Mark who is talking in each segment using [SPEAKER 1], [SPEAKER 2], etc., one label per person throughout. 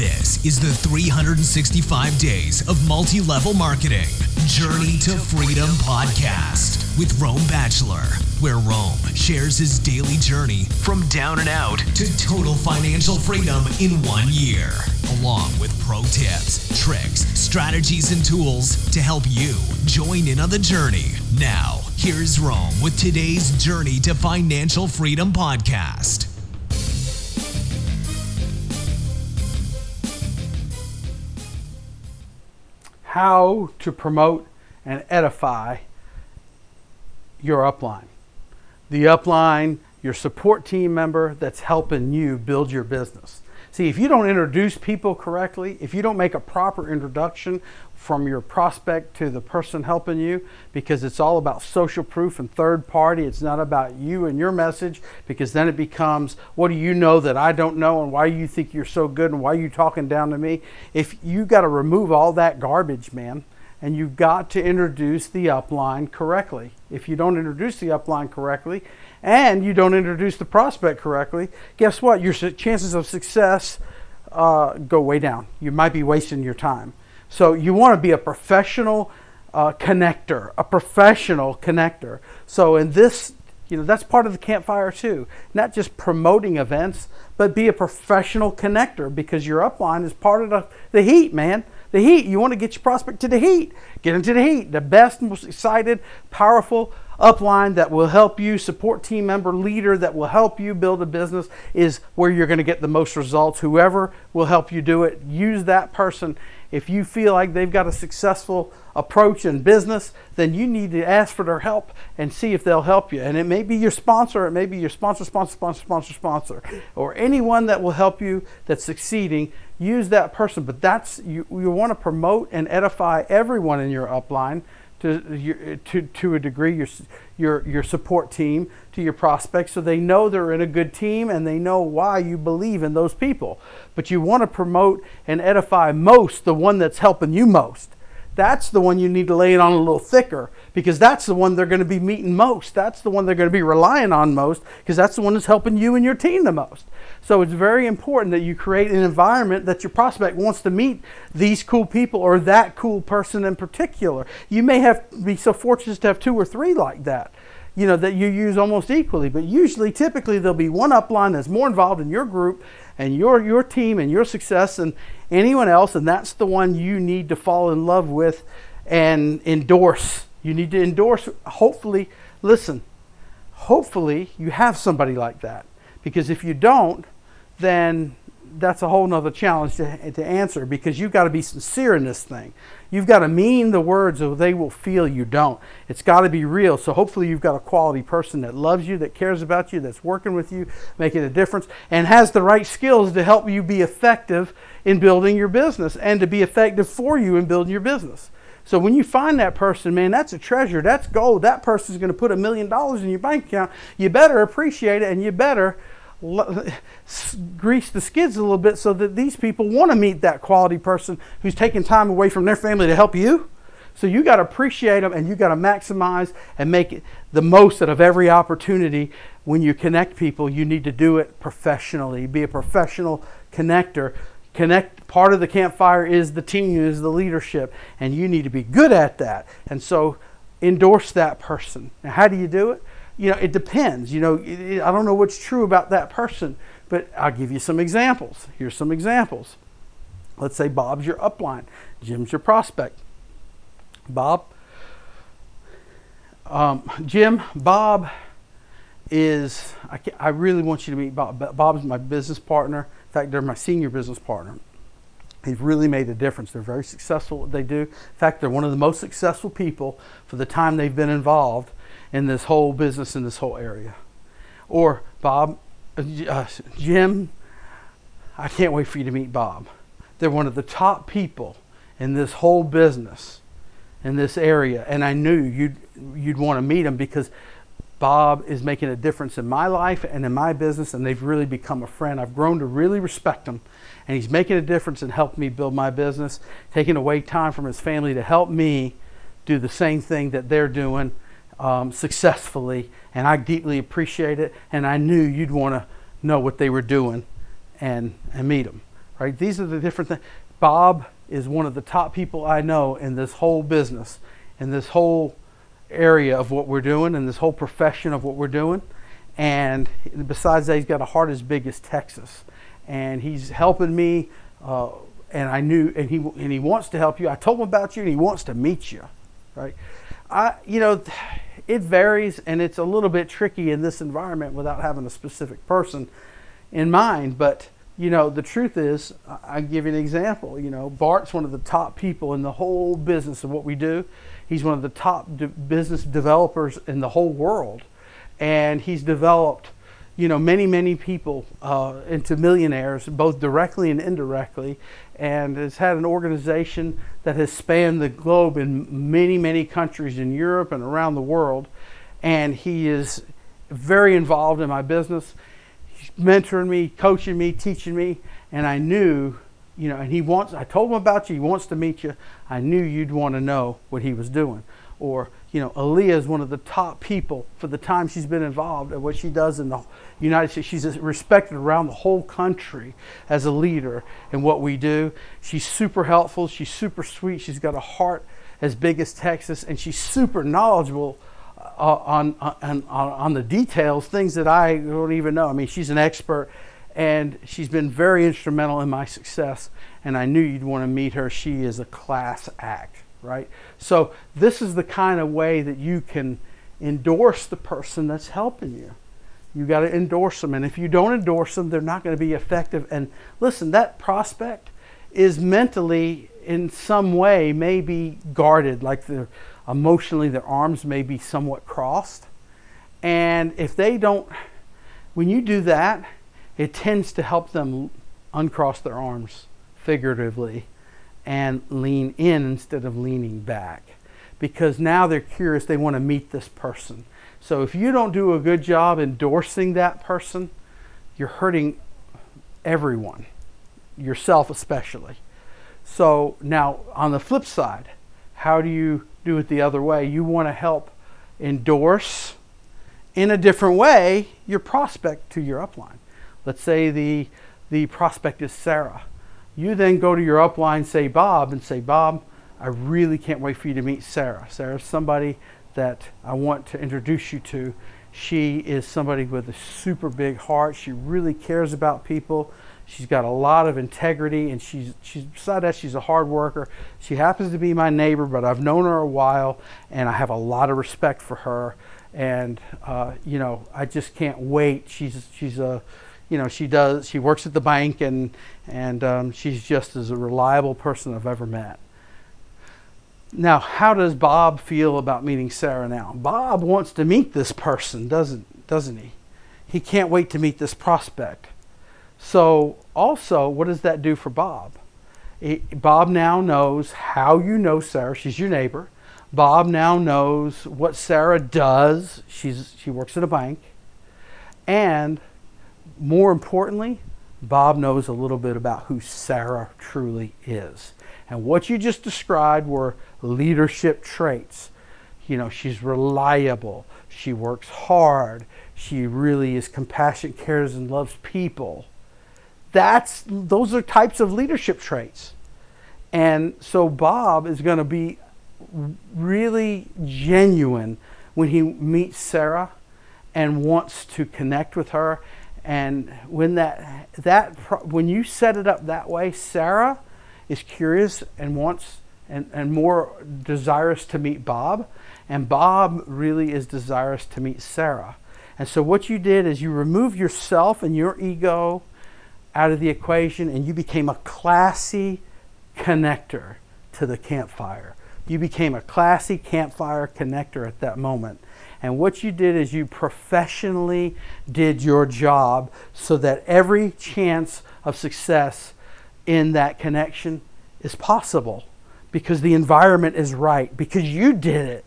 [SPEAKER 1] This is the 365 Days of Multi Level Marketing Journey to Freedom podcast with Rome Bachelor, where Rome shares his daily journey from down and out to total financial freedom in one year, along with pro tips, tricks, strategies, and tools to help you join in on the journey. Now, here's Rome with today's Journey to Financial Freedom podcast.
[SPEAKER 2] How to promote and edify your upline. The upline, your support team member that's helping you build your business. See, if you don't introduce people correctly, if you don't make a proper introduction from your prospect to the person helping you, because it's all about social proof and third party, it's not about you and your message, because then it becomes, what do you know that I don't know, and why you think you're so good, and why you talking down to me? If you got to remove all that garbage, man, and you've got to introduce the upline correctly. If you don't introduce the upline correctly, and you don't introduce the prospect correctly, guess what? Your chances of success uh, go way down. You might be wasting your time. So you want to be a professional uh, connector, a professional connector. So in this, you know, that's part of the campfire too. Not just promoting events, but be a professional connector because your upline is part of the, the heat, man. The heat. You want to get your prospect to the heat. Get into the heat. The best, most excited, powerful upline that will help you, support team member, leader that will help you build a business is where you're going to get the most results. Whoever will help you do it, use that person. If you feel like they've got a successful approach in business, then you need to ask for their help and see if they'll help you. And it may be your sponsor, it may be your sponsor, sponsor, sponsor, sponsor, sponsor, or anyone that will help you that's succeeding. Use that person. But that's you, you want to promote and edify everyone in your upline to, to, to a degree your, your, your support team to your prospects so they know they're in a good team and they know why you believe in those people. But you want to promote and edify most the one that's helping you most that's the one you need to lay it on a little thicker because that's the one they're going to be meeting most. That's the one they're going to be relying on most because that's the one that's helping you and your team the most. So it's very important that you create an environment that your prospect wants to meet these cool people or that cool person in particular. You may have be so fortunate to have two or three like that you know that you use almost equally but usually typically there'll be one upline that's more involved in your group and your your team and your success and anyone else and that's the one you need to fall in love with and endorse you need to endorse, hopefully, listen, hopefully you have somebody like that. Because if you don't, then that's a whole nother challenge to, to answer because you've got to be sincere in this thing. You've got to mean the words or they will feel you don't. It's got to be real. So hopefully you've got a quality person that loves you, that cares about you, that's working with you, making a difference, and has the right skills to help you be effective in building your business and to be effective for you in building your business. So when you find that person, man, that's a treasure. That's gold. That person's going to put a million dollars in your bank account. You better appreciate it and you better grease the skids a little bit so that these people want to meet that quality person who's taking time away from their family to help you. So you got to appreciate them and you got to maximize and make it the most out of every opportunity. When you connect people, you need to do it professionally. Be a professional connector connect part of the campfire is the team is the leadership and you need to be good at that and so endorse that person now how do you do it you know it depends you know i don't know what's true about that person but i'll give you some examples here's some examples let's say bob's your upline jim's your prospect bob um, jim bob is I, I really want you to meet bob bob's my business partner in fact, they're my senior business partner. They've really made a difference. They're very successful at what they do. In fact, they're one of the most successful people for the time they've been involved in this whole business in this whole area. Or Bob, uh, Jim, I can't wait for you to meet Bob. They're one of the top people in this whole business in this area, and I knew you'd you'd want to meet them because Bob is making a difference in my life and in my business, and they've really become a friend. I've grown to really respect him, and he's making a difference in helping me build my business, taking away time from his family to help me do the same thing that they're doing um, successfully. And I deeply appreciate it, and I knew you'd want to know what they were doing and, and meet them right? These are the different things. Bob is one of the top people I know in this whole business, in this whole area of what we're doing, in this whole profession of what we're doing. And besides that, he's got a heart as big as Texas. And he's helping me. Uh, and I knew, and he and he wants to help you. I told him about you, and he wants to meet you, right? I, you know, it varies, and it's a little bit tricky in this environment without having a specific person in mind. But you know, the truth is, I give you an example. You know, Bart's one of the top people in the whole business of what we do. He's one of the top de- business developers in the whole world, and he's developed, you know, many many people uh, into millionaires, both directly and indirectly, and has had an organization that has spanned the globe in many many countries in Europe and around the world, and he is very involved in my business, He's mentoring me, coaching me, teaching me, and I knew you know, and he wants, I told him about you, he wants to meet you. I knew you'd want to know what he was doing. Or, you know, Aaliyah is one of the top people for the time she's been involved and what she does in the United States. She's respected around the whole country as a leader in what we do. She's super helpful. She's super sweet. She's got a heart as big as Texas, and she's super knowledgeable uh, on, on, on, on the details, things that I don't even know. I mean, she's an expert and she's been very instrumental in my success and i knew you'd want to meet her she is a class act right? So this is the kind of way that you can endorse the person that's helping you. You got to endorse them and if you don't endorse them they're not going to be effective. And listen that prospect is mentally in some way maybe guarded like the emotionally their arms may be somewhat crossed. And if they don't when you do that it tends to help them uncross their arms figuratively and lean in instead of leaning back. Because now they're curious they want to meet this person. So if you don't do a good job endorsing that person you're hurting everyone yourself especially. So now on the flip side how do you do it the other way? You want to help endorse in a different way your prospect to your upline. Let's say the, the prospect is Sarah. You then go to your upline, say Bob, and say, Bob, I really can't wait for you to meet Sarah. Sarah's somebody that I want to introduce you to. She is somebody with a super big heart. She really cares about people. She's got a lot of integrity, and she's she's beside that she's a hard worker. She happens to be my neighbor, but I've known her a while, and I have a lot of respect for her. And uh, you know, I just can't wait. She's she's a you know, she does. She works at the bank, and and um, she's just as a reliable person I've ever met. Now, how does Bob feel about meeting Sarah now? Bob wants to meet this person, doesn't doesn't he? He can't wait to meet this prospect. So, also, what does that do for Bob? Bob now knows how you know Sarah. She's your neighbor. Bob now knows what Sarah does. She's she works at a bank, and more importantly, Bob knows a little bit about who Sarah truly is. And what you just described were leadership traits. You know, she's reliable, she works hard, she really is compassionate, cares, and loves people. That's those are types of leadership traits. And so Bob is going to be really genuine when he meets Sarah and wants to connect with her and when that that when you set it up that way, Sarah is curious and wants and, and more desirous to meet Bob, and Bob really is desirous to meet Sarah. And so what you did is you removed yourself and your ego out of the equation and you became a classy connector to the campfire. You became a classy campfire connector at that moment. And what you did is you professionally did your job so that every chance of success in that connection is possible because the environment is right, because you did it,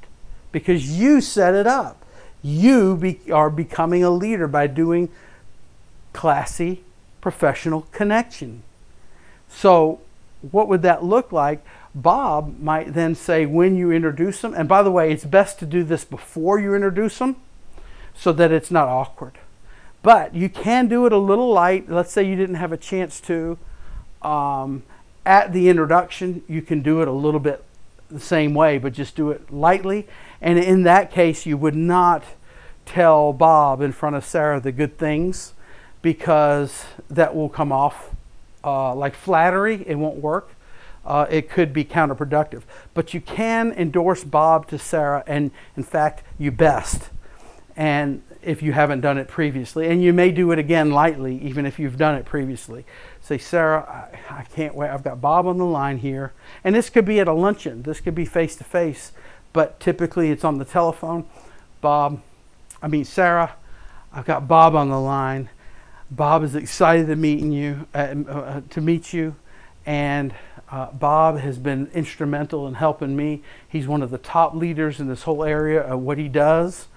[SPEAKER 2] because you set it up. You be, are becoming a leader by doing classy professional connection. So, what would that look like? Bob might then say when you introduce them, and by the way, it's best to do this before you introduce them so that it's not awkward. But you can do it a little light. Let's say you didn't have a chance to um, at the introduction, you can do it a little bit the same way, but just do it lightly. And in that case, you would not tell Bob in front of Sarah the good things because that will come off uh, like flattery. It won't work. Uh, it could be counterproductive. But you can endorse Bob to Sarah, and in fact, you best. And if you haven't done it previously, and you may do it again lightly, even if you've done it previously. Say, Sarah, I, I can't wait. I've got Bob on the line here. And this could be at a luncheon, this could be face to face, but typically it's on the telephone. Bob, I mean, Sarah, I've got Bob on the line. Bob is excited to meet you, uh, uh, to meet you, and uh, Bob has been instrumental in helping me. He's one of the top leaders in this whole area of what he does.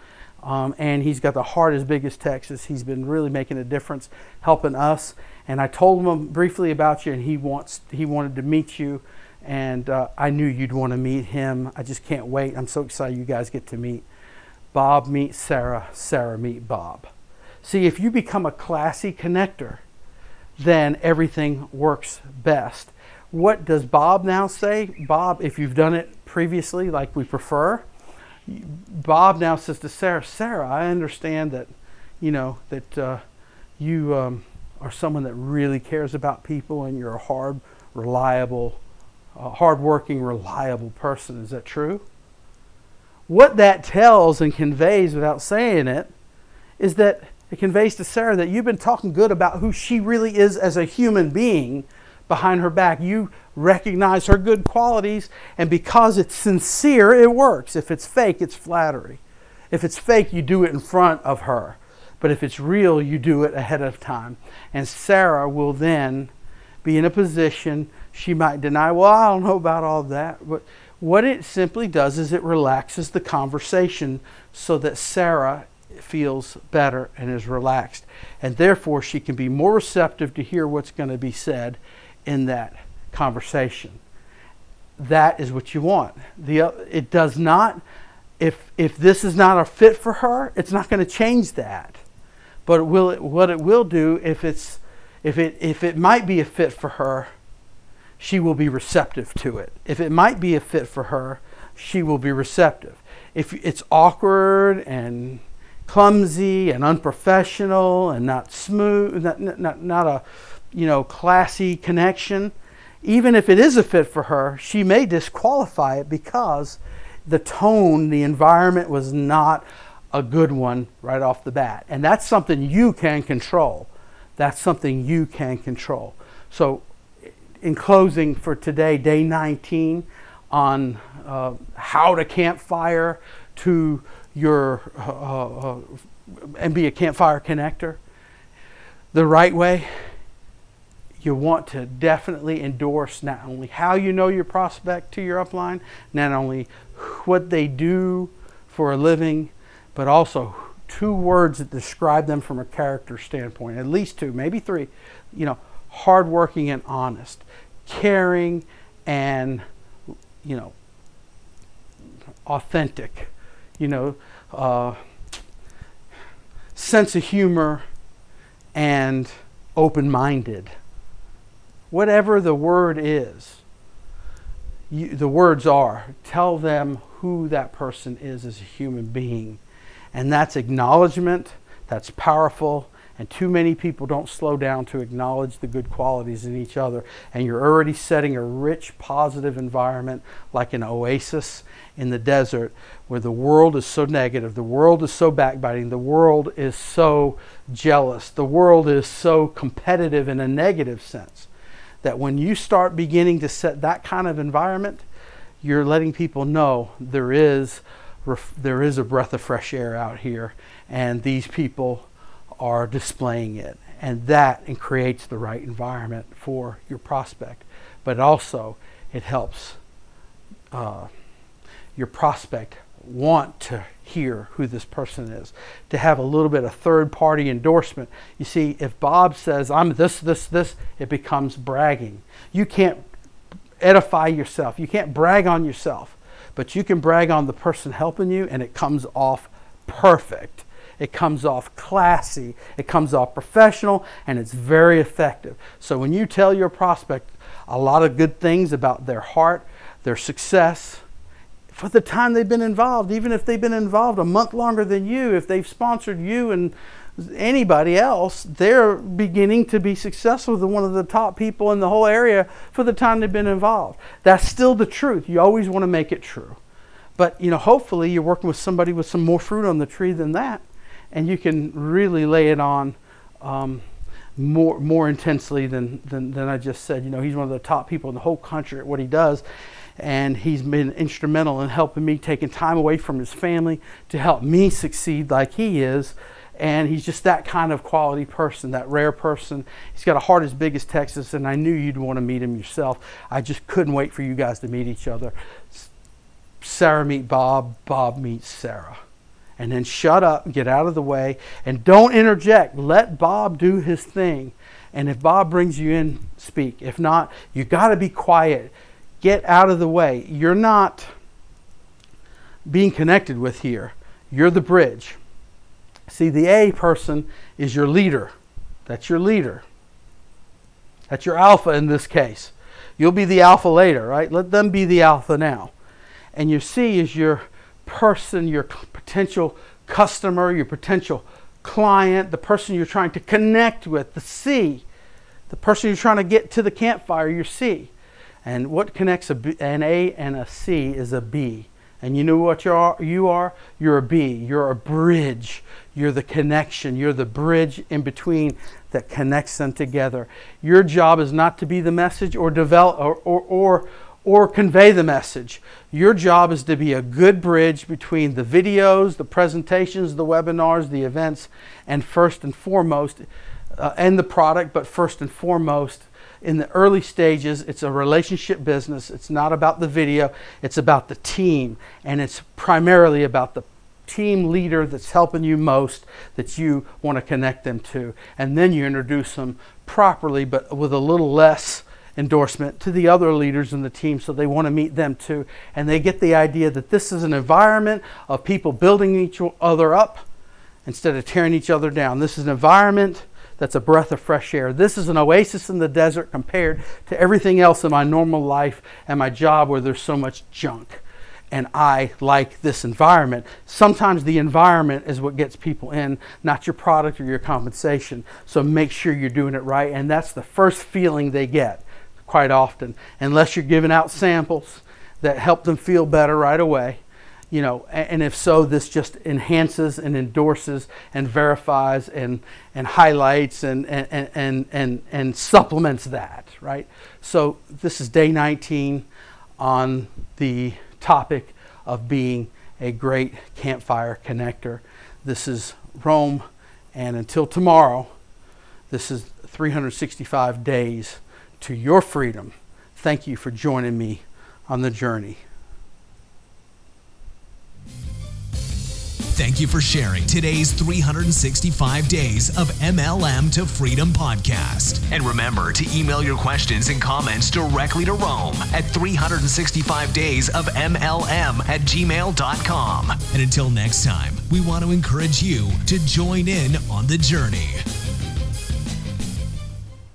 [SPEAKER 2] Um, and he's got the heart as big as Texas. He's been really making a difference, helping us. And I told him briefly about you, and he wants he wanted to meet you, and uh, I knew you'd want to meet him. I just can't wait. I'm so excited you guys get to meet. Bob meet Sarah, Sarah meet Bob. See, if you become a classy connector, then everything works best. What does Bob now say? Bob, if you've done it previously, like we prefer, Bob now says to Sarah, Sarah, I understand that, you know, that uh, you um, are someone that really cares about people and you're a hard, reliable, uh, hardworking, reliable person. Is that true? What that tells and conveys without saying it is that it conveys to Sarah that you've been talking good about who she really is as a human being behind her back. You recognize her good qualities, and because it's sincere, it works. If it's fake, it's flattery. If it's fake, you do it in front of her. But if it's real, you do it ahead of time. And Sarah will then be in a position, she might deny, well, I don't know about all that. But what it simply does is it relaxes the conversation so that Sarah feels better and is relaxed. And therefore, she can be more receptive to hear what's going to be said in that conversation. That is what you want. The, it does not, if, if this is not a fit for her, it's not going to change that. But it will, what it will do, if, it's, if, it, if it might be a fit for her, she will be receptive to it. If it might be a fit for her, she will be receptive. If it's awkward and clumsy and unprofessional and not smooth, not, not, not a you know classy connection, even if it is a fit for her, she may disqualify it because the tone, the environment was not a good one right off the bat. And that's something you can control. That's something you can control. So, in closing for today, day 19 on uh, how to campfire to your uh, uh, and be a campfire connector the right way you want to definitely endorse not only how you know your prospect to your upline, not only what they do for a living, but also two words that describe them from a character standpoint, at least two, maybe three. You know, hardworking and honest, caring and, you know, authentic, you know, uh, sense of humor and open minded whatever the word is, you, the words are, tell them who that person is as a human being. And that's acknowledgement, that's powerful, and too many people don't slow down to acknowledge the good qualities in each other. And you're already setting a rich, positive environment like an oasis in the desert where the world is so negative, the world is so backbiting, the world is so jealous, the world is so competitive in a negative sense that when you start beginning to set that kind of environment, you're letting people know there is there is a breath of fresh air out here, and these people are displaying it, and that and creates the right environment for your prospect. But also, it helps uh, your prospect want to hear who this person is, to have a little bit of third party endorsement. You see, if Bob says, I'm this, this, this, it becomes bragging. You can't edify yourself, you can't brag on yourself, but you can brag on the person helping you, and it comes off perfect. it comes off classy, it comes off professional, and it's very effective. So when you tell your prospect a lot of good things about their heart, their success, for the time they've been involved, even if they've been involved a month longer than you, if they've sponsored you and anybody else, they're beginning to be successful than one of the top people in the whole area for the time they've been involved. That's still the truth. You always want to make it true. But you know, hopefully you're working with somebody with some more fruit on the tree than that, and you can really lay it on um, more more intensely than, than than I just said. You know, he's one of the top people in the whole country at what he does, and he's been instrumental in helping me taking time away from his family to help me succeed like he is and he's just that kind of quality person, that rare person. He's got a heart as big as Texas, and I knew you'd want to meet him yourself. I just couldn't wait for you guys to meet each other. Sarah meet Bob, Bob meets Sarah. And then shut up, and get out of the way, and don't interject. Let Bob do his thing. And if Bob brings you in, speak. If not, you got to be quiet. Get out of the way. You're not being connected with here. You're the bridge. See, the A person is your leader. That's your leader. That's your alpha in this case. You'll be the alpha later, right? Let them be the alpha now. And your C is your person, your potential customer, your potential client, the person you're trying to connect with, the C. The person you're trying to get to the campfire, your C. And what connects an A and a C is a B. And you know what you are? You are? You're a B. You're a bridge. You're the connection. You're the bridge in between that connects them together. Your job is not to be the message or develop or, or, or, or convey the message. Your job is to be a good bridge between the videos, the presentations, the webinars, the events, and first and foremost, uh, and the product, but first and foremost, in the early stages, it's a relationship business. It's not about the video, it's about the team. And it's primarily about the team leader that's helping you most that you want to connect them to. And then you introduce them properly, but with a little less endorsement to the other leaders in the team so they want to meet them too. And they get the idea that this is an environment of people building each other up instead of tearing each other down. This is an environment that's a breath of fresh air. This is an oasis in the desert compared to everything else in my normal life and my job where there's so much junk. And I like this environment. Sometimes the environment is what gets people in, not your product or your compensation. So make sure you're doing it right. And that's the first feeling they get quite often, unless you're giving out samples that help them feel better right away you know, and if so, this just enhances and endorses and verifies and, and highlights and, and, and, and, and supplements that, right? So this is day 19 on the topic of being a great campfire connector. This is Rome, and until tomorrow, this is 365 days to your freedom. Thank you for joining me on the journey.
[SPEAKER 1] Thank you for sharing today's 365 Days of MLM to Freedom podcast. And remember to email your questions and comments directly to Rome at 365 Days of MLM at gmail.com. And until next time, we want to encourage you to join in on the journey.